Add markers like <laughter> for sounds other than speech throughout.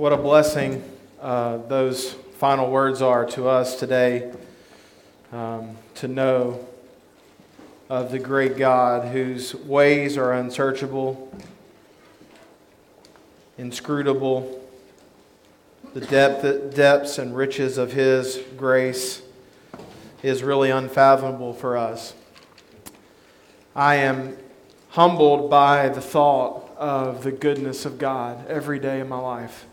What a blessing uh, those final words are to us today um, to know of the great God whose ways are unsearchable, inscrutable, the depth, depths and riches of His grace is really unfathomable for us. I am humbled by the thought of the goodness of God every day of my life.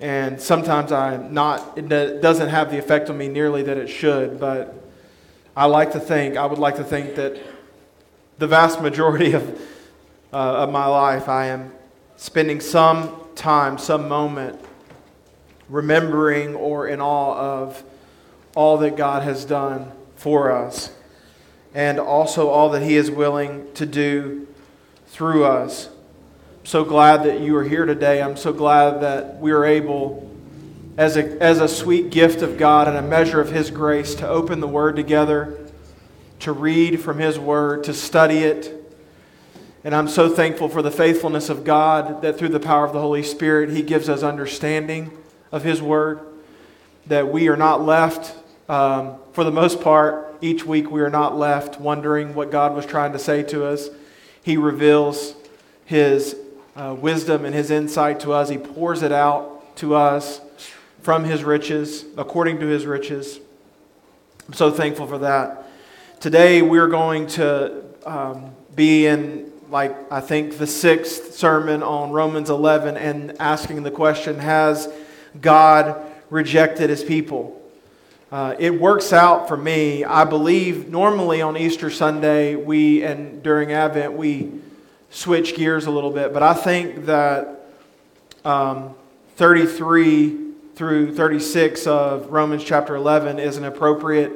And sometimes I'm not, it doesn't have the effect on me nearly that it should, but I like to think, I would like to think that the vast majority of, uh, of my life I am spending some time, some moment remembering or in awe of all that God has done for us and also all that He is willing to do through us so glad that you are here today. I'm so glad that we are able, as a, as a sweet gift of God and a measure of His grace, to open the Word together, to read from His Word, to study it. And I'm so thankful for the faithfulness of God that through the power of the Holy Spirit, He gives us understanding of His Word, that we are not left, um, for the most part, each week we are not left wondering what God was trying to say to us. He reveals His uh, wisdom and his insight to us. He pours it out to us from his riches, according to his riches. I'm so thankful for that. Today we're going to um, be in, like, I think the sixth sermon on Romans 11 and asking the question Has God rejected his people? Uh, it works out for me. I believe normally on Easter Sunday, we, and during Advent, we switch gears a little bit, but I think that um, 33 through 36 of Romans chapter 11 is an appropriate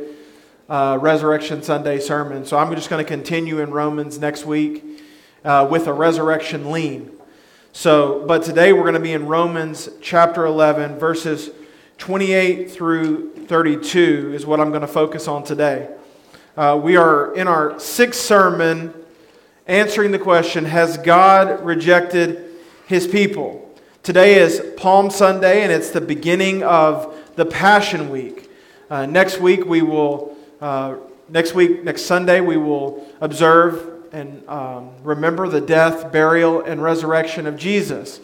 uh, Resurrection Sunday sermon. So I'm just going to continue in Romans next week uh, with a resurrection lean. So, but today we're going to be in Romans chapter 11, verses 28 through 32 is what I'm going to focus on today. Uh, we are in our sixth sermon answering the question Has God rejected his people? Today is Palm Sunday, and it's the beginning of the Passion Week. Uh, next week, we will, uh, next week, next Sunday, we will observe and um, remember the death, burial, and resurrection of Jesus.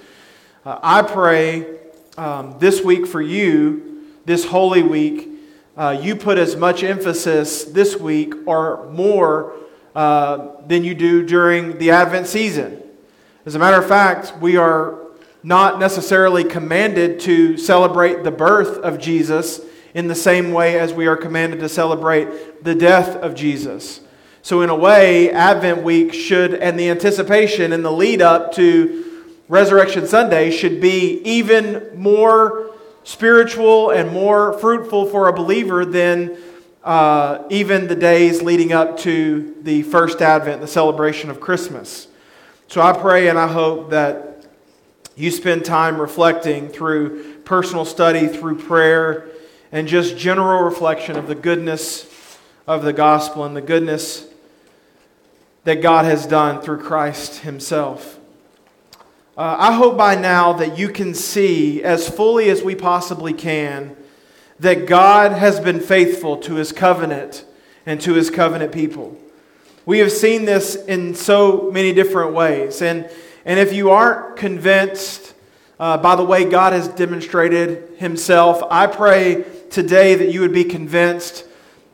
Uh, I pray um, this week for you, this Holy Week, uh, you put as much emphasis this week or more uh, than you do during the Advent season. As a matter of fact, we are not necessarily commanded to celebrate the birth of Jesus in the same way as we are commanded to celebrate the death of Jesus. So, in a way, Advent week should, and the anticipation and the lead up to Resurrection Sunday should be even more spiritual and more fruitful for a believer than uh, even the days leading up to the first Advent, the celebration of Christmas. So I pray and I hope that you spend time reflecting through personal study, through prayer, and just general reflection of the goodness of the gospel and the goodness that God has done through Christ Himself. Uh, I hope by now that you can see as fully as we possibly can that God has been faithful to his covenant and to his covenant people. We have seen this in so many different ways. And, and if you aren't convinced uh, by the way God has demonstrated himself, I pray today that you would be convinced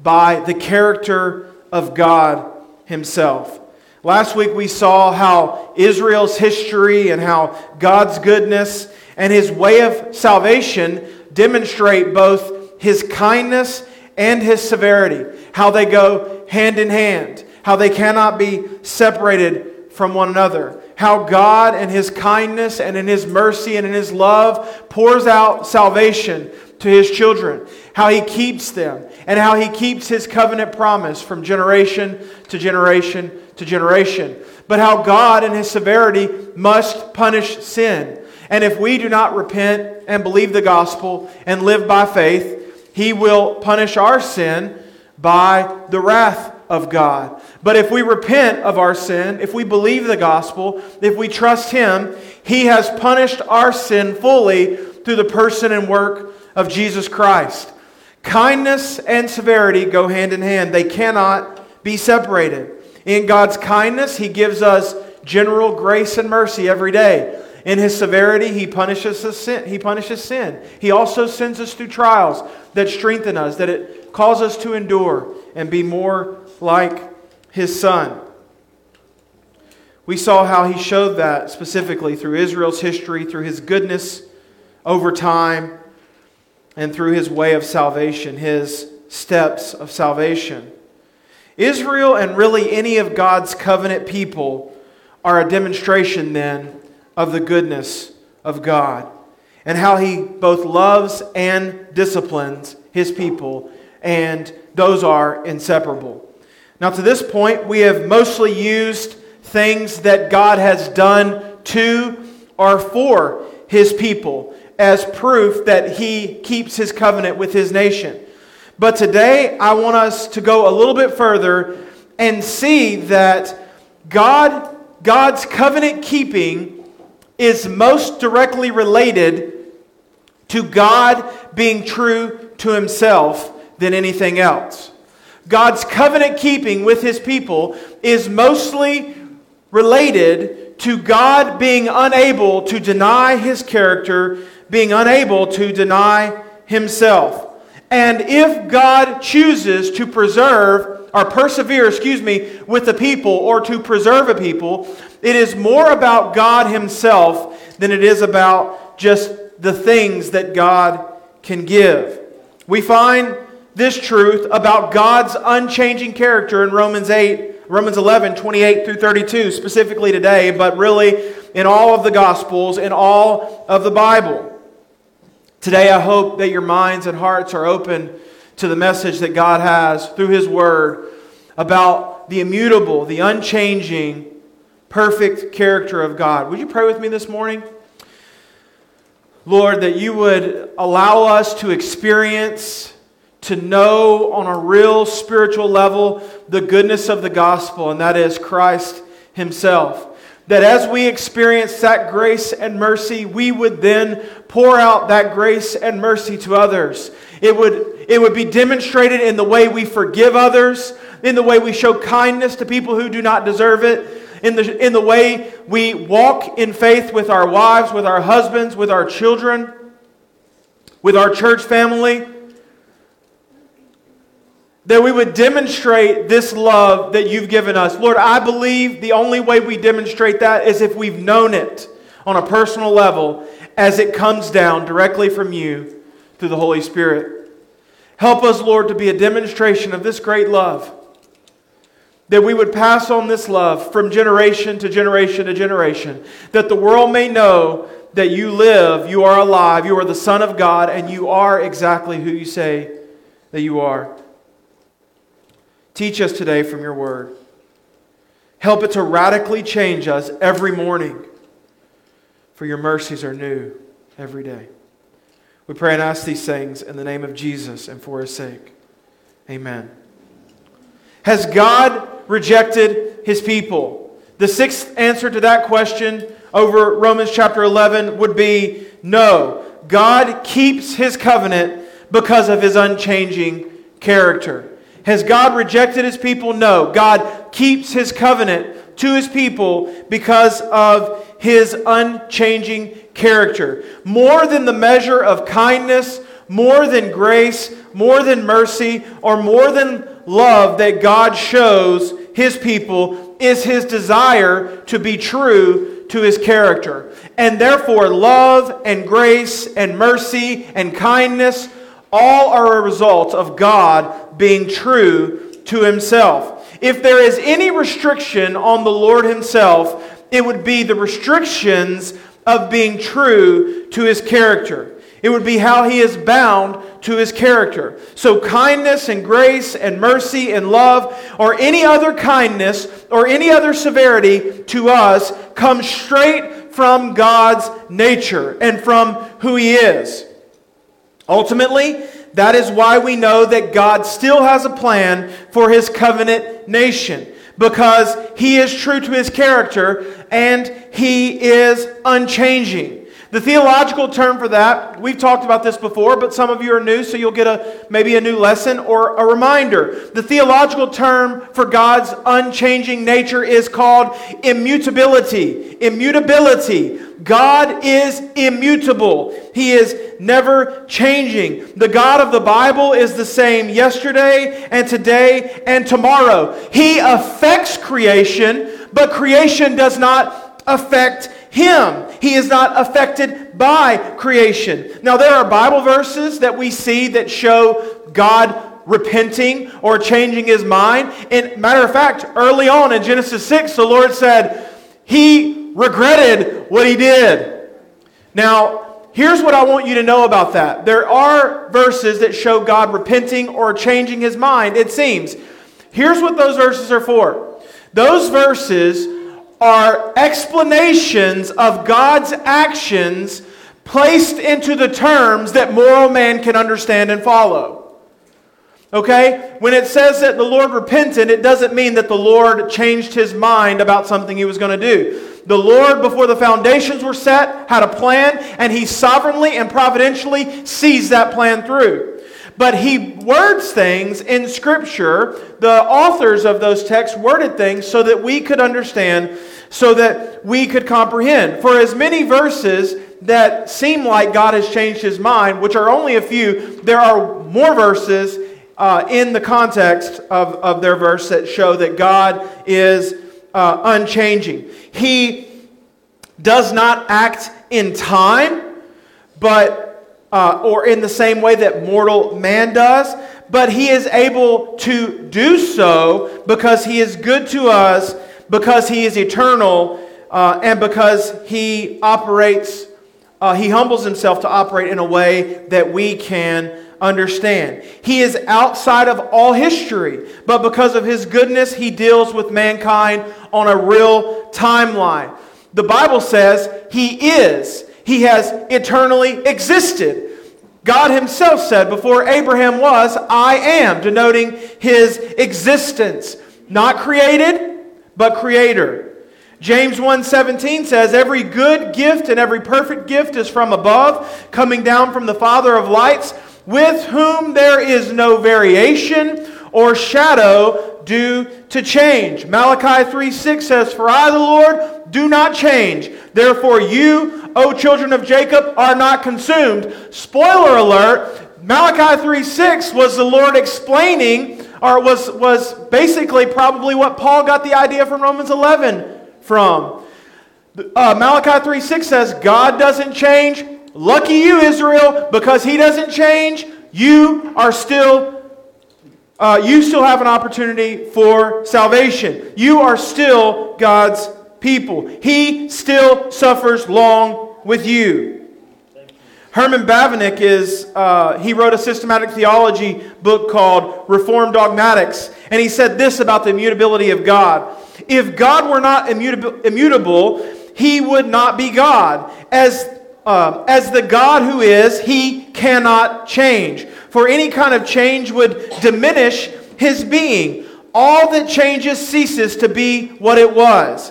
by the character of God himself. Last week we saw how Israel's history and how God's goodness and his way of salvation demonstrate both his kindness and his severity, how they go hand in hand, how they cannot be separated from one another, how God and his kindness and in his mercy and in his love pours out salvation to his children, how he keeps them, and how he keeps his covenant promise from generation to generation to generation. But how God in his severity must punish sin and if we do not repent and believe the gospel and live by faith, he will punish our sin by the wrath of God. But if we repent of our sin, if we believe the gospel, if we trust him, He has punished our sin fully through the person and work of Jesus Christ. Kindness and severity go hand in hand, they cannot be separated. In God's kindness, He gives us general grace and mercy every day. In his severity, he punishes sin. He punishes sin. He also sends us through trials that strengthen us, that it cause us to endure and be more like his son. We saw how he showed that specifically through Israel's history, through his goodness over time, and through his way of salvation, his steps of salvation. Israel and really any of God's covenant people are a demonstration then of the goodness of God and how he both loves and disciplines his people, and those are inseparable. Now, to this point, we have mostly used things that God has done to or for his people as proof that he keeps his covenant with his nation. But today, I want us to go a little bit further and see that God, God's covenant keeping is most directly related to God being true to himself than anything else. God's covenant keeping with his people is mostly related to God being unable to deny his character, being unable to deny himself. And if God chooses to preserve or persevere, excuse me, with a people or to preserve a people, it is more about God Himself than it is about just the things that God can give. We find this truth about God's unchanging character in Romans 8, Romans 11, 28 through 32, specifically today, but really in all of the Gospels, in all of the Bible. Today, I hope that your minds and hearts are open to the message that God has through His Word about the immutable, the unchanging, perfect character of God. Would you pray with me this morning? Lord, that you would allow us to experience, to know on a real spiritual level the goodness of the gospel, and that is Christ Himself that as we experience that grace and mercy, we would then pour out that grace and mercy to others. It would, it would be demonstrated in the way we forgive others, in the way we show kindness to people who do not deserve it, in the, in the way we walk in faith with our wives, with our husbands, with our children, with our church family that we would demonstrate this love that you've given us. Lord, I believe the only way we demonstrate that is if we've known it on a personal level as it comes down directly from you through the Holy Spirit. Help us, Lord, to be a demonstration of this great love. That we would pass on this love from generation to generation to generation. That the world may know that you live, you are alive, you are the Son of God, and you are exactly who you say that you are. Teach us today from your word. Help it to radically change us every morning, for your mercies are new every day. We pray and ask these things in the name of Jesus and for his sake. Amen. Has God rejected his people? The sixth answer to that question over Romans chapter 11 would be no. God keeps his covenant because of his unchanging character. Has God rejected his people? No. God keeps his covenant to his people because of his unchanging character. More than the measure of kindness, more than grace, more than mercy, or more than love that God shows his people is his desire to be true to his character. And therefore, love and grace and mercy and kindness all are a result of God being true to himself. If there is any restriction on the Lord himself, it would be the restrictions of being true to his character. It would be how he is bound to his character. So, kindness and grace and mercy and love, or any other kindness or any other severity to us, comes straight from God's nature and from who he is. Ultimately, that is why we know that God still has a plan for his covenant nation. Because he is true to his character and he is unchanging. The theological term for that, we've talked about this before, but some of you are new, so you'll get a maybe a new lesson or a reminder. The theological term for God's unchanging nature is called immutability. Immutability. God is immutable. He is never changing. The God of the Bible is the same yesterday and today and tomorrow. He affects creation, but creation does not affect him. He is not affected by creation. Now, there are Bible verses that we see that show God repenting or changing his mind. And matter of fact, early on in Genesis 6, the Lord said, He regretted what he did. Now, here's what I want you to know about that. There are verses that show God repenting or changing his mind, it seems. Here's what those verses are for. Those verses are explanations of God's actions placed into the terms that moral man can understand and follow. Okay? When it says that the Lord repented, it doesn't mean that the Lord changed his mind about something he was going to do. The Lord, before the foundations were set, had a plan, and he sovereignly and providentially sees that plan through but he words things in Scripture. The authors of those texts worded things so that we could understand, so that we could comprehend. For as many verses that seem like God has changed his mind, which are only a few, there are more verses uh, in the context of, of their verse that show that God is uh, unchanging. He does not act in time, but uh, or in the same way that mortal man does, but he is able to do so because he is good to us, because he is eternal, uh, and because he operates, uh, he humbles himself to operate in a way that we can understand. He is outside of all history, but because of his goodness, he deals with mankind on a real timeline. The Bible says he is. He has eternally existed. God himself said, Before Abraham was, I am, denoting his existence. Not created, but creator. James 1:17 says every good gift and every perfect gift is from above coming down from the father of lights with whom there is no variation or shadow due to change. Malachi 3:6 says for I the Lord do not change. Therefore you O children of Jacob, are not consumed. Spoiler alert, Malachi 3 6 was the Lord explaining, or was, was basically probably what Paul got the idea from Romans 11 from. Uh, Malachi 3 6 says, God doesn't change. Lucky you, Israel, because he doesn't change, you are still uh, you still have an opportunity for salvation. You are still God's people. He still suffers long with you. Herman Bavinck is, uh, he wrote a systematic theology book called Reformed Dogmatics, and he said this about the immutability of God. If God were not immutable, immutable he would not be God. As, uh, as the God who is, he cannot change. For any kind of change would diminish his being. All that changes ceases to be what it was.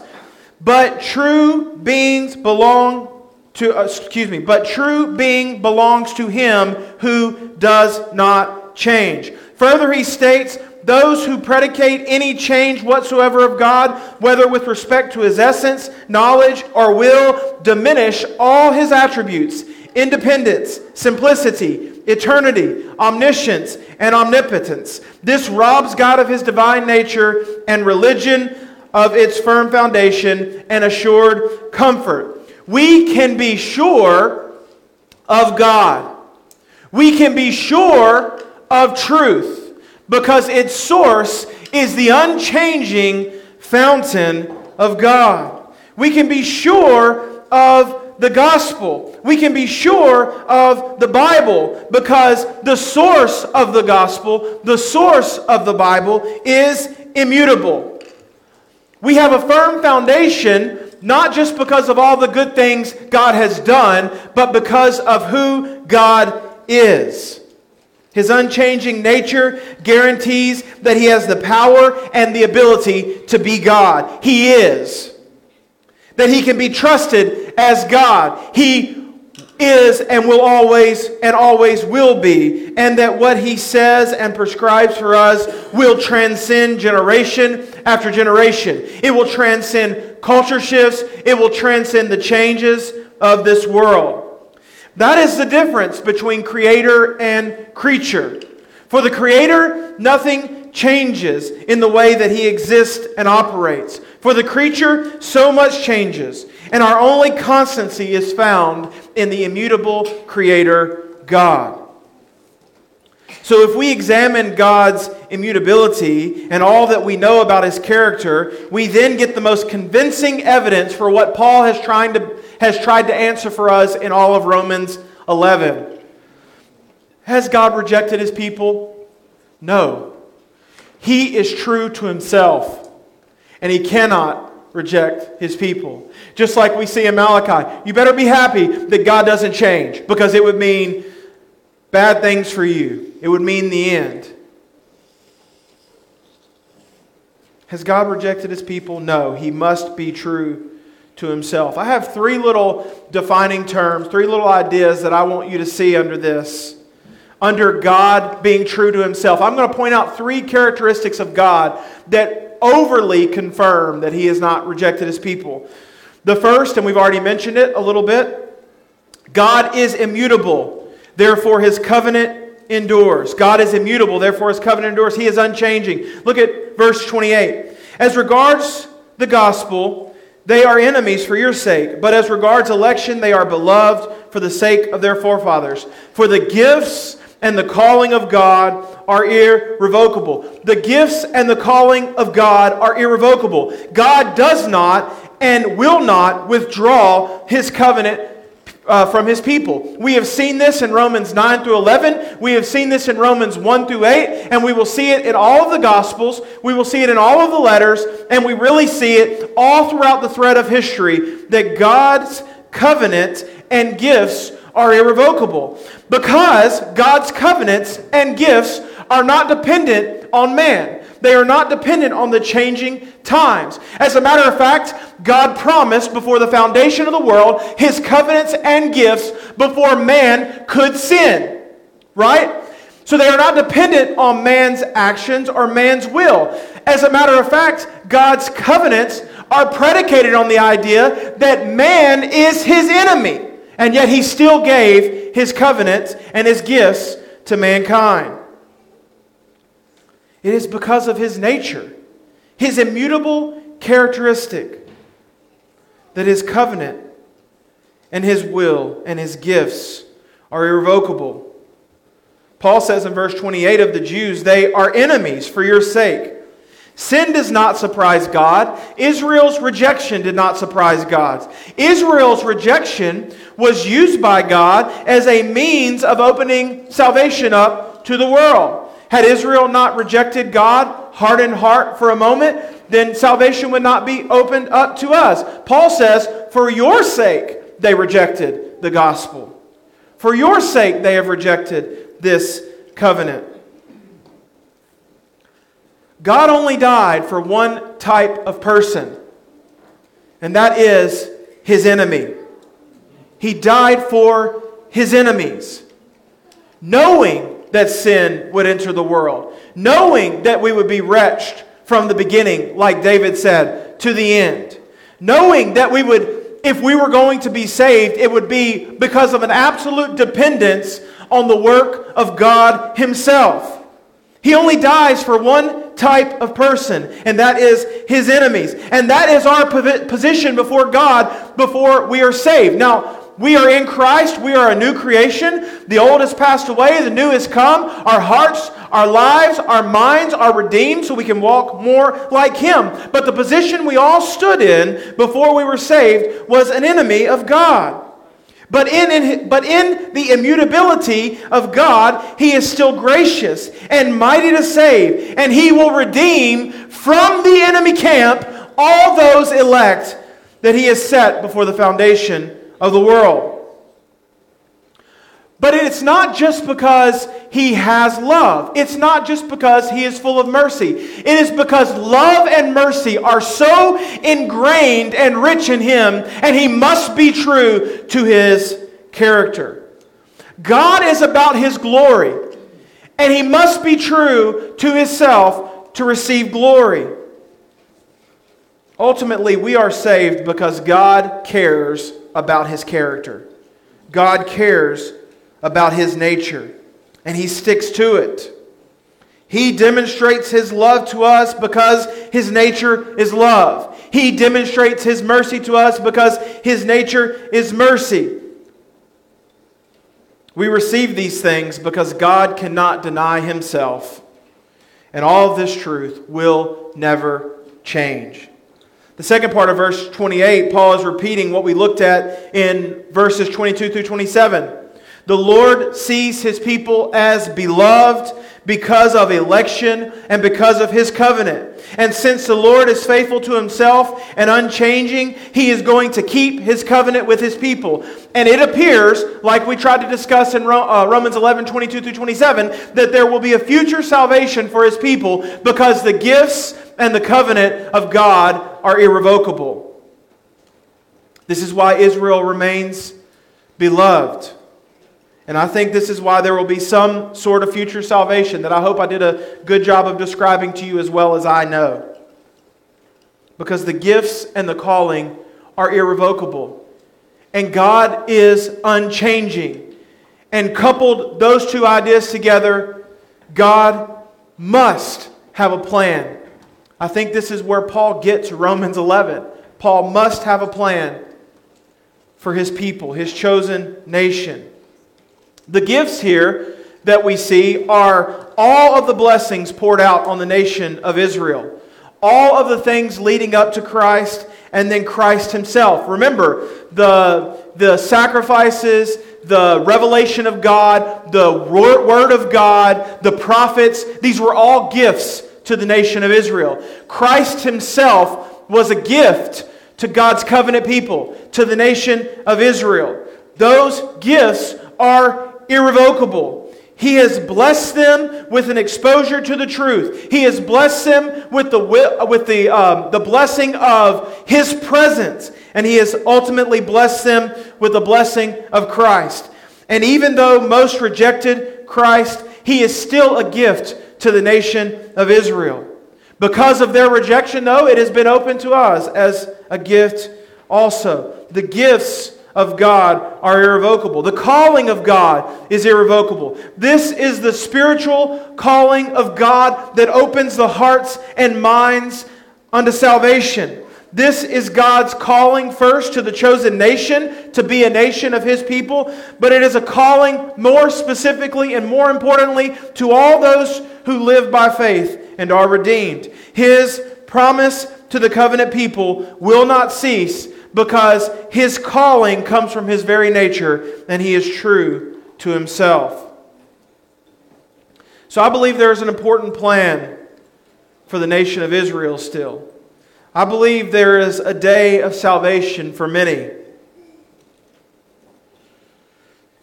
But true beings belong to, uh, excuse me, but true being belongs to him who does not change. Further, he states, those who predicate any change whatsoever of God, whether with respect to his essence, knowledge, or will, diminish all his attributes independence, simplicity, eternity, omniscience, and omnipotence. This robs God of his divine nature and religion of its firm foundation and assured comfort. We can be sure of God. We can be sure of truth because its source is the unchanging fountain of God. We can be sure of the gospel. We can be sure of the Bible because the source of the gospel, the source of the Bible, is immutable. We have a firm foundation, not just because of all the good things God has done, but because of who God is. His unchanging nature guarantees that he has the power and the ability to be God. He is. That he can be trusted as God. He is and will always and always will be. And that what he says and prescribes for us will transcend generation after generation. It will transcend culture shifts. It will transcend the changes of this world. That is the difference between creator and creature. For the creator, nothing changes in the way that he exists and operates. For the creature, so much changes. And our only constancy is found in the immutable creator, God. So, if we examine God's immutability and all that we know about his character, we then get the most convincing evidence for what Paul has, trying to, has tried to answer for us in all of Romans 11. Has God rejected his people? No. He is true to himself, and he cannot reject his people. Just like we see in Malachi, you better be happy that God doesn't change because it would mean bad things for you. It would mean the end. Has God rejected his people? No. He must be true to himself. I have three little defining terms, three little ideas that I want you to see under this. Under God being true to himself. I'm going to point out three characteristics of God that overly confirm that he has not rejected his people. The first, and we've already mentioned it a little bit, God is immutable, therefore his covenant endures. God is immutable, therefore his covenant endures. He is unchanging. Look at verse 28. As regards the gospel, they are enemies for your sake, but as regards election, they are beloved for the sake of their forefathers. For the gifts and the calling of God are irrevocable. The gifts and the calling of God are irrevocable. God does not and will not withdraw his covenant uh, from his people. We have seen this in Romans 9 through 11. We have seen this in Romans 1 through 8. And we will see it in all of the Gospels. We will see it in all of the letters. And we really see it all throughout the thread of history that God's covenant and gifts are irrevocable. Because God's covenants and gifts are not dependent on man. They are not dependent on the changing times. As a matter of fact, God promised before the foundation of the world his covenants and gifts before man could sin. Right? So they are not dependent on man's actions or man's will. As a matter of fact, God's covenants are predicated on the idea that man is his enemy. And yet he still gave his covenants and his gifts to mankind. It is because of his nature, his immutable characteristic, that his covenant and his will and his gifts are irrevocable. Paul says in verse 28 of the Jews, they are enemies for your sake. Sin does not surprise God. Israel's rejection did not surprise God. Israel's rejection was used by God as a means of opening salvation up to the world. Had Israel not rejected God, hardened heart for a moment, then salvation would not be opened up to us. Paul says, For your sake they rejected the gospel. For your sake they have rejected this covenant. God only died for one type of person, and that is his enemy. He died for his enemies, knowing that sin would enter the world, knowing that we would be wretched from the beginning, like David said, to the end, knowing that we would, if we were going to be saved, it would be because of an absolute dependence on the work of God Himself. He only dies for one type of person, and that is his enemies. And that is our position before God before we are saved. Now, we are in Christ. We are a new creation. The old has passed away. The new has come. Our hearts, our lives, our minds are redeemed so we can walk more like Him. But the position we all stood in before we were saved was an enemy of God. But in, in, but in the immutability of God, He is still gracious and mighty to save, and He will redeem from the enemy camp all those elect that He has set before the foundation of the world. But it's not just because he has love. It's not just because he is full of mercy. It is because love and mercy are so ingrained and rich in him, and he must be true to his character. God is about his glory, and he must be true to himself to receive glory. Ultimately, we are saved because God cares about his character. God cares about his nature, and he sticks to it. He demonstrates his love to us because his nature is love. He demonstrates his mercy to us because his nature is mercy. We receive these things because God cannot deny himself. And all of this truth will never change. The second part of verse 28, Paul is repeating what we looked at in verses 22 through 27. The Lord sees his people as beloved because of election and because of his covenant. And since the Lord is faithful to himself and unchanging, he is going to keep his covenant with his people. And it appears, like we tried to discuss in uh, Romans 11 22 through 27, that there will be a future salvation for his people because the gifts and the covenant of God are irrevocable. This is why Israel remains beloved. And I think this is why there will be some sort of future salvation that I hope I did a good job of describing to you as well as I know. Because the gifts and the calling are irrevocable. And God is unchanging. And coupled those two ideas together, God must have a plan. I think this is where Paul gets Romans 11. Paul must have a plan for his people, his chosen nation. The gifts here that we see are all of the blessings poured out on the nation of Israel, all of the things leading up to Christ, and then Christ himself. Remember, the, the sacrifices, the revelation of God, the word of God, the prophets, these were all gifts to the nation of Israel. Christ himself was a gift to God's covenant people, to the nation of Israel. Those gifts are irrevocable. He has blessed them with an exposure to the truth. He has blessed them with the, with the, um, the blessing of His presence. And He has ultimately blessed them with the blessing of Christ. And even though most rejected Christ, He is still a gift to the nation of Israel. Because of their rejection, though, it has been open to us as a gift also. The gifts of God are irrevocable. The calling of God is irrevocable. This is the spiritual calling of God that opens the hearts and minds unto salvation. This is God's calling first to the chosen nation to be a nation of his people, but it is a calling more specifically and more importantly to all those who live by faith and are redeemed. His promise to the covenant people will not cease because his calling comes from his very nature and he is true to himself. So I believe there is an important plan for the nation of Israel still. I believe there is a day of salvation for many.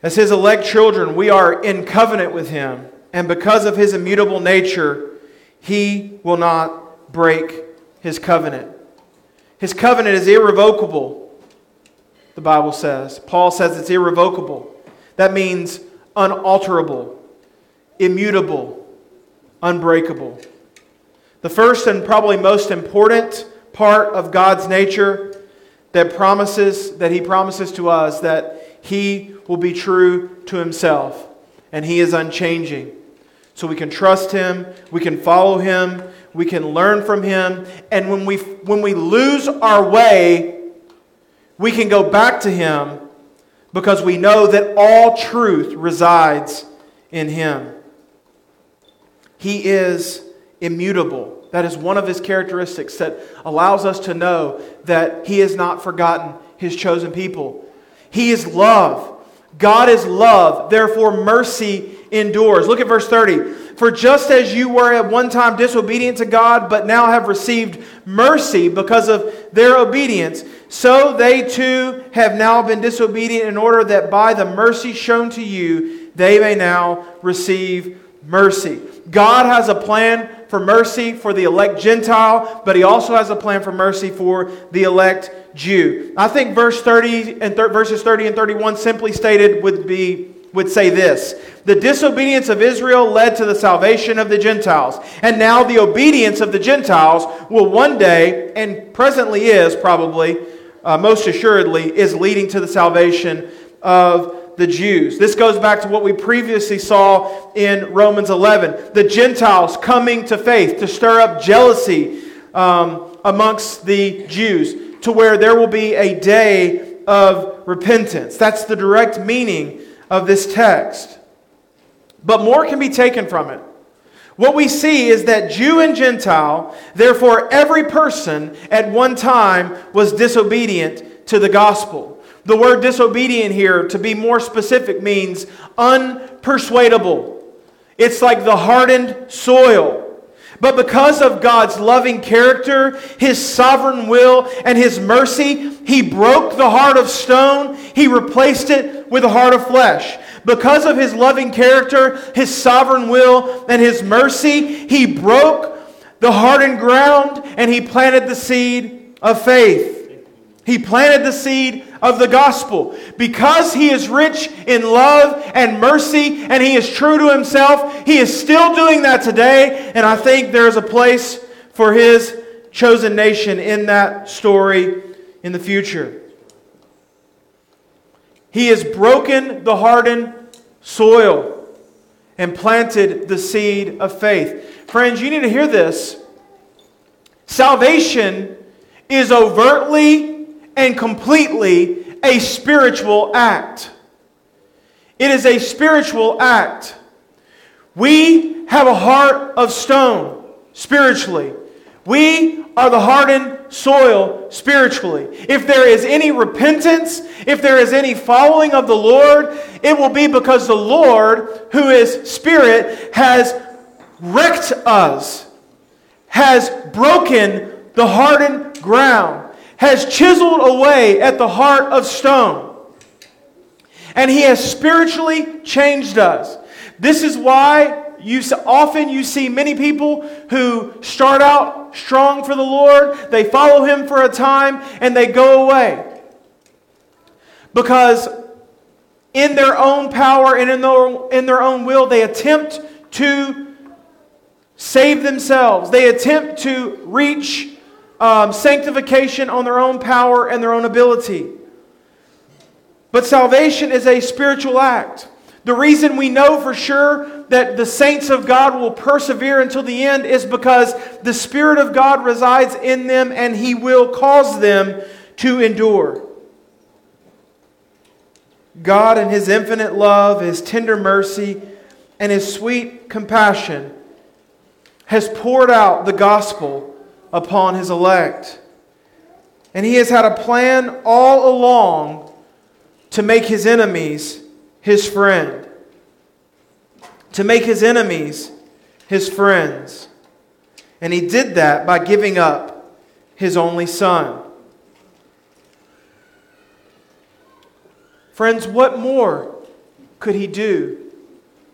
As his elect children, we are in covenant with him, and because of his immutable nature, he will not break his covenant. His covenant is irrevocable, the Bible says. Paul says it's irrevocable. That means unalterable, immutable, unbreakable. The first and probably most important part of God's nature that promises that he promises to us that he will be true to himself and he is unchanging. So we can trust him, we can follow him, we can learn from him, and when we, when we lose our way, we can go back to him because we know that all truth resides in him. He is immutable. That is one of his characteristics that allows us to know that he has not forgotten his chosen people. He is love. God is love. Therefore, mercy endures. Look at verse 30. For just as you were at one time disobedient to God, but now have received mercy because of their obedience, so they too have now been disobedient in order that by the mercy shown to you, they may now receive mercy. God has a plan for mercy for the elect Gentile, but he also has a plan for mercy for the elect Jew. I think verse 30 and th- verses 30 and 31 simply stated would be would say this The disobedience of Israel led to the salvation of the Gentiles. And now the obedience of the Gentiles will one day, and presently is probably, uh, most assuredly, is leading to the salvation of the Jews. This goes back to what we previously saw in Romans 11 the Gentiles coming to faith to stir up jealousy um, amongst the Jews, to where there will be a day of repentance. That's the direct meaning of this text. But more can be taken from it. What we see is that Jew and Gentile, therefore every person at one time was disobedient to the gospel. The word disobedient here, to be more specific, means unpersuadable. It's like the hardened soil. But because of God's loving character, His sovereign will, and His mercy, He broke the heart of stone. He replaced it with a heart of flesh. Because of His loving character, His sovereign will, and His mercy, He broke the hardened ground and He planted the seed of faith. He planted the seed of the gospel. Because he is rich in love and mercy and he is true to himself, he is still doing that today. And I think there is a place for his chosen nation in that story in the future. He has broken the hardened soil and planted the seed of faith. Friends, you need to hear this. Salvation is overtly and completely a spiritual act. It is a spiritual act. We have a heart of stone spiritually. We are the hardened soil spiritually. If there is any repentance, if there is any following of the Lord, it will be because the Lord, who is Spirit, has wrecked us, has broken the hardened ground has chiseled away at the heart of stone. And he has spiritually changed us. This is why you often you see many people who start out strong for the Lord, they follow him for a time and they go away. Because in their own power and in their, in their own will, they attempt to save themselves. They attempt to reach um, sanctification on their own power and their own ability. But salvation is a spiritual act. The reason we know for sure that the saints of God will persevere until the end is because the Spirit of God resides in them and He will cause them to endure. God, in His infinite love, His tender mercy, and His sweet compassion, has poured out the gospel upon his elect. And he has had a plan all along to make his enemies his friend, to make his enemies his friends. And he did that by giving up his only son. Friends, what more could he do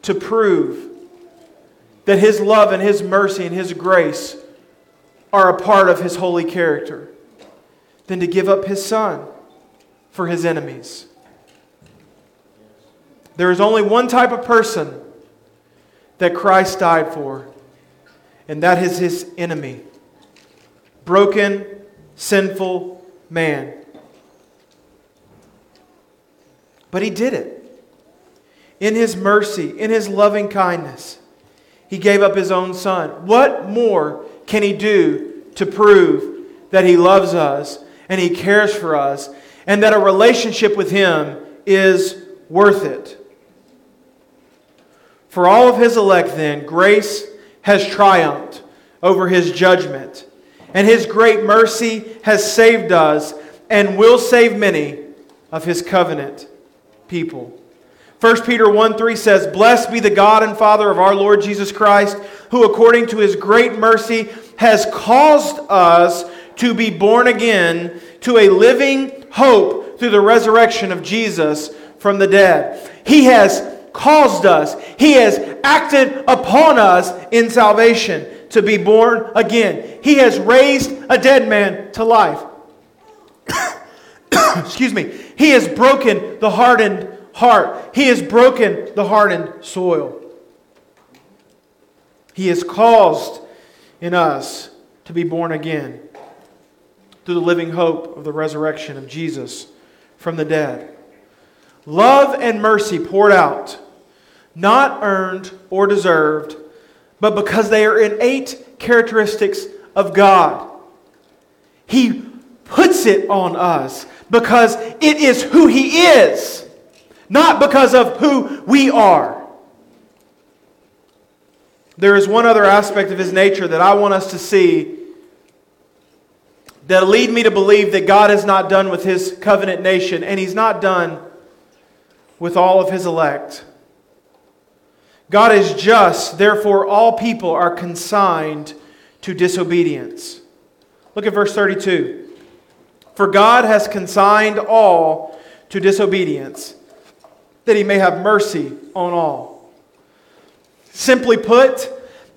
to prove that his love and his mercy and his grace are a part of his holy character than to give up his son for his enemies. There is only one type of person that Christ died for, and that is his enemy broken, sinful man. But he did it. In his mercy, in his loving kindness, he gave up his own son. What more can he do to prove that he loves us and he cares for us and that a relationship with him is worth it? For all of his elect, then, grace has triumphed over his judgment, and his great mercy has saved us and will save many of his covenant people. 1 Peter 1 3 says, Blessed be the God and Father of our Lord Jesus Christ, who according to his great mercy has caused us to be born again to a living hope through the resurrection of Jesus from the dead. He has caused us, He has acted upon us in salvation to be born again. He has raised a dead man to life. <coughs> Excuse me. He has broken the hardened heart. He has broken the hardened soil. He has caused in us to be born again through the living hope of the resurrection of Jesus from the dead. Love and mercy poured out, not earned or deserved, but because they are innate characteristics of God. He puts it on us because it is who He is, not because of who we are. There is one other aspect of His nature that I want us to see that lead me to believe that God is not done with His covenant nation and He's not done with all of His elect. God is just, therefore, all people are consigned to disobedience. Look at verse 32. For God has consigned all to disobedience, that he may have mercy on all. Simply put,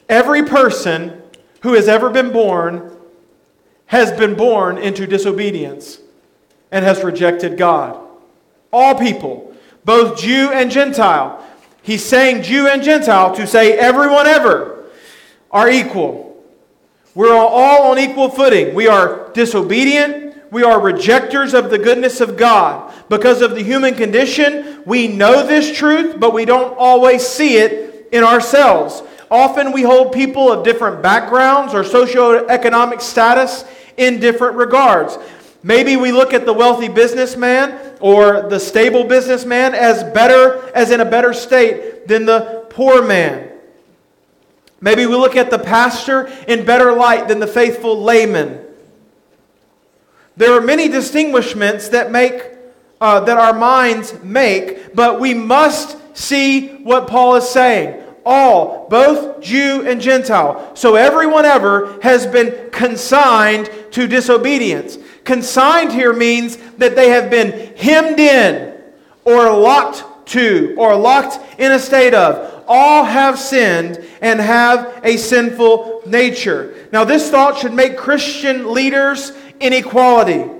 every person who has ever been born has been born into disobedience and has rejected God. All people, both Jew and Gentile. He's saying Jew and Gentile to say everyone ever are equal. We're all on equal footing. We are disobedient we are rejectors of the goodness of God. Because of the human condition, we know this truth, but we don't always see it in ourselves. Often we hold people of different backgrounds or socioeconomic status in different regards. Maybe we look at the wealthy businessman or the stable businessman as better, as in a better state than the poor man. Maybe we look at the pastor in better light than the faithful layman. There are many distinguishments that make uh, that our minds make, but we must see what Paul is saying. All, both Jew and Gentile. So everyone ever has been consigned to disobedience. Consigned here means that they have been hemmed in or locked to or locked in a state of. All have sinned and have a sinful nature. Now, this thought should make Christian leaders inequality.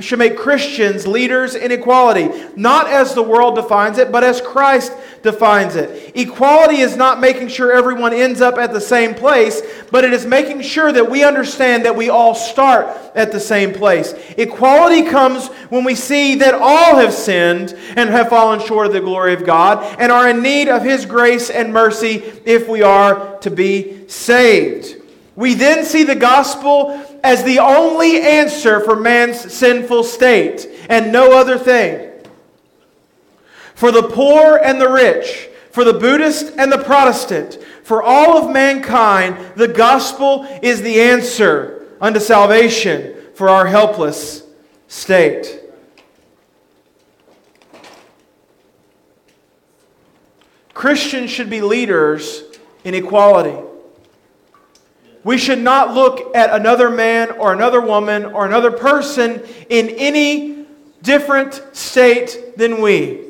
Should make Christians leaders in equality, not as the world defines it, but as Christ defines it. Equality is not making sure everyone ends up at the same place, but it is making sure that we understand that we all start at the same place. Equality comes when we see that all have sinned and have fallen short of the glory of God and are in need of His grace and mercy if we are to be saved. We then see the gospel as the only answer for man's sinful state and no other thing. For the poor and the rich, for the Buddhist and the Protestant, for all of mankind, the gospel is the answer unto salvation for our helpless state. Christians should be leaders in equality. We should not look at another man or another woman or another person in any different state than we.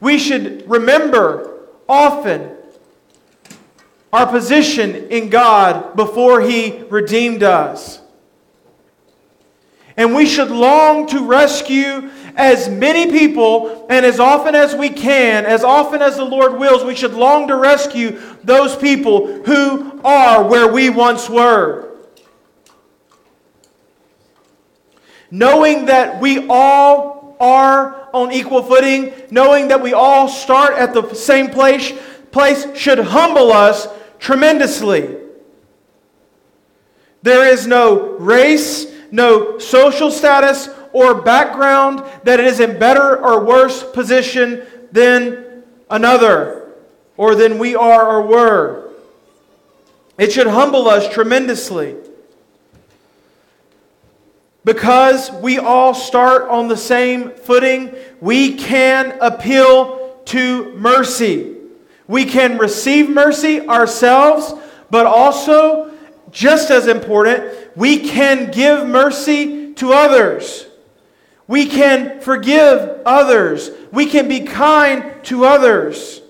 We should remember often our position in God before He redeemed us. And we should long to rescue as many people and as often as we can, as often as the Lord wills, we should long to rescue those people who are where we once were. Knowing that we all are on equal footing, knowing that we all start at the same place, place should humble us tremendously. There is no race, no social status or background that is in better or worse position than another or than we are or were. It should humble us tremendously. Because we all start on the same footing, we can appeal to mercy. We can receive mercy ourselves, but also, just as important, we can give mercy to others. We can forgive others. We can be kind to others.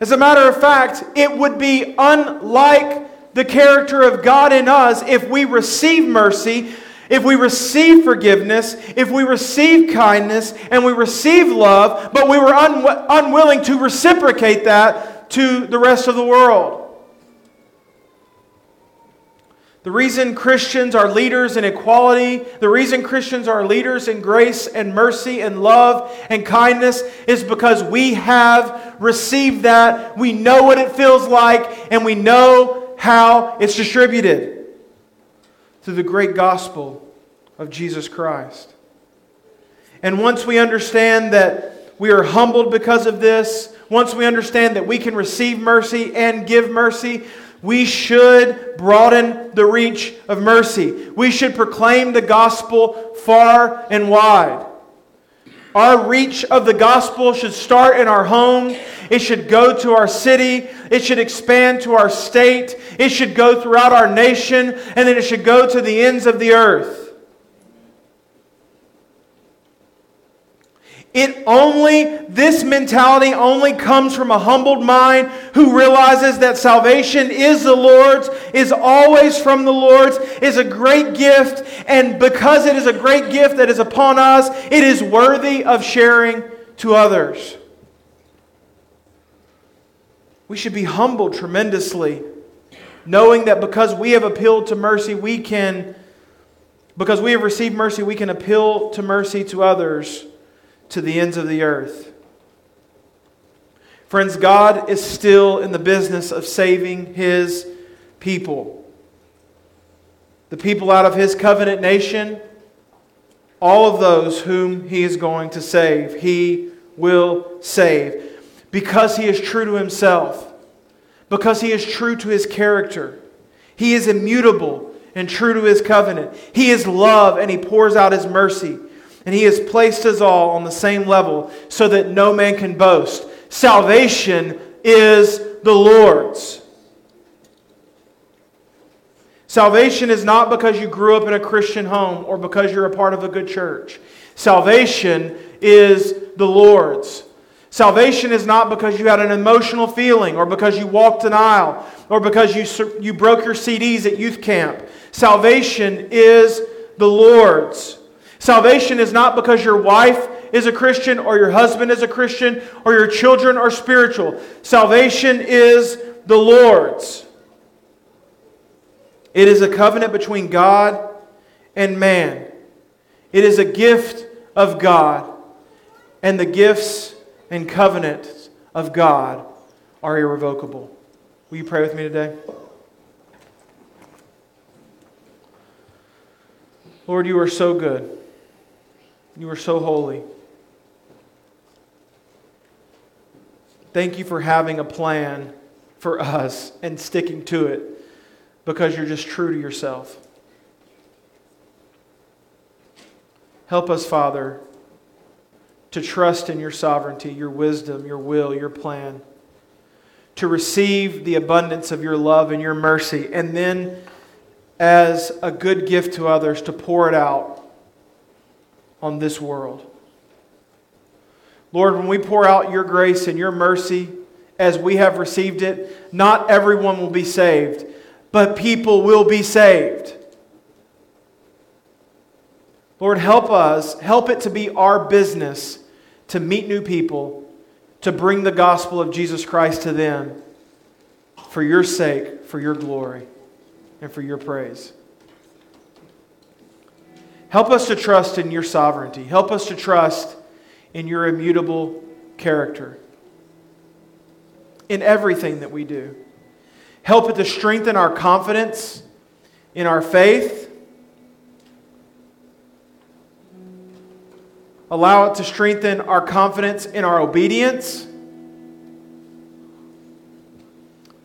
As a matter of fact, it would be unlike the character of God in us if we receive mercy, if we receive forgiveness, if we receive kindness, and we receive love, but we were un- unwilling to reciprocate that to the rest of the world. The reason Christians are leaders in equality, the reason Christians are leaders in grace and mercy and love and kindness is because we have received that. We know what it feels like and we know how it's distributed through the great gospel of Jesus Christ. And once we understand that we are humbled because of this, once we understand that we can receive mercy and give mercy, we should broaden the reach of mercy. We should proclaim the gospel far and wide. Our reach of the gospel should start in our home. It should go to our city. It should expand to our state. It should go throughout our nation. And then it should go to the ends of the earth. It only, this mentality only comes from a humbled mind who realizes that salvation is the Lord's, is always from the Lord's, is a great gift, and because it is a great gift that is upon us, it is worthy of sharing to others. We should be humbled tremendously, knowing that because we have appealed to mercy, we can, because we have received mercy, we can appeal to mercy to others to the ends of the earth. Friends, God is still in the business of saving his people. The people out of his covenant nation, all of those whom he is going to save, he will save. Because he is true to himself, because he is true to his character, he is immutable and true to his covenant. He is love and he pours out his mercy and he has placed us all on the same level so that no man can boast. Salvation is the Lord's. Salvation is not because you grew up in a Christian home or because you're a part of a good church. Salvation is the Lord's. Salvation is not because you had an emotional feeling or because you walked an aisle or because you, you broke your CDs at youth camp. Salvation is the Lord's. Salvation is not because your wife is a Christian or your husband is a Christian or your children are spiritual. Salvation is the Lord's. It is a covenant between God and man. It is a gift of God. And the gifts and covenants of God are irrevocable. Will you pray with me today? Lord, you are so good. You are so holy. Thank you for having a plan for us and sticking to it because you're just true to yourself. Help us, Father, to trust in your sovereignty, your wisdom, your will, your plan, to receive the abundance of your love and your mercy, and then as a good gift to others, to pour it out on this world. Lord, when we pour out your grace and your mercy as we have received it, not everyone will be saved, but people will be saved. Lord, help us, help it to be our business to meet new people, to bring the gospel of Jesus Christ to them for your sake, for your glory, and for your praise. Help us to trust in your sovereignty. Help us to trust in your immutable character in everything that we do. Help it to strengthen our confidence in our faith. Allow it to strengthen our confidence in our obedience.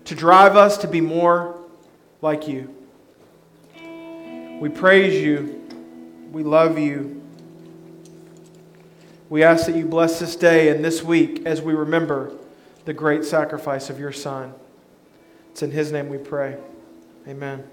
To drive us to be more like you. We praise you. We love you. We ask that you bless this day and this week as we remember the great sacrifice of your Son. It's in His name we pray. Amen.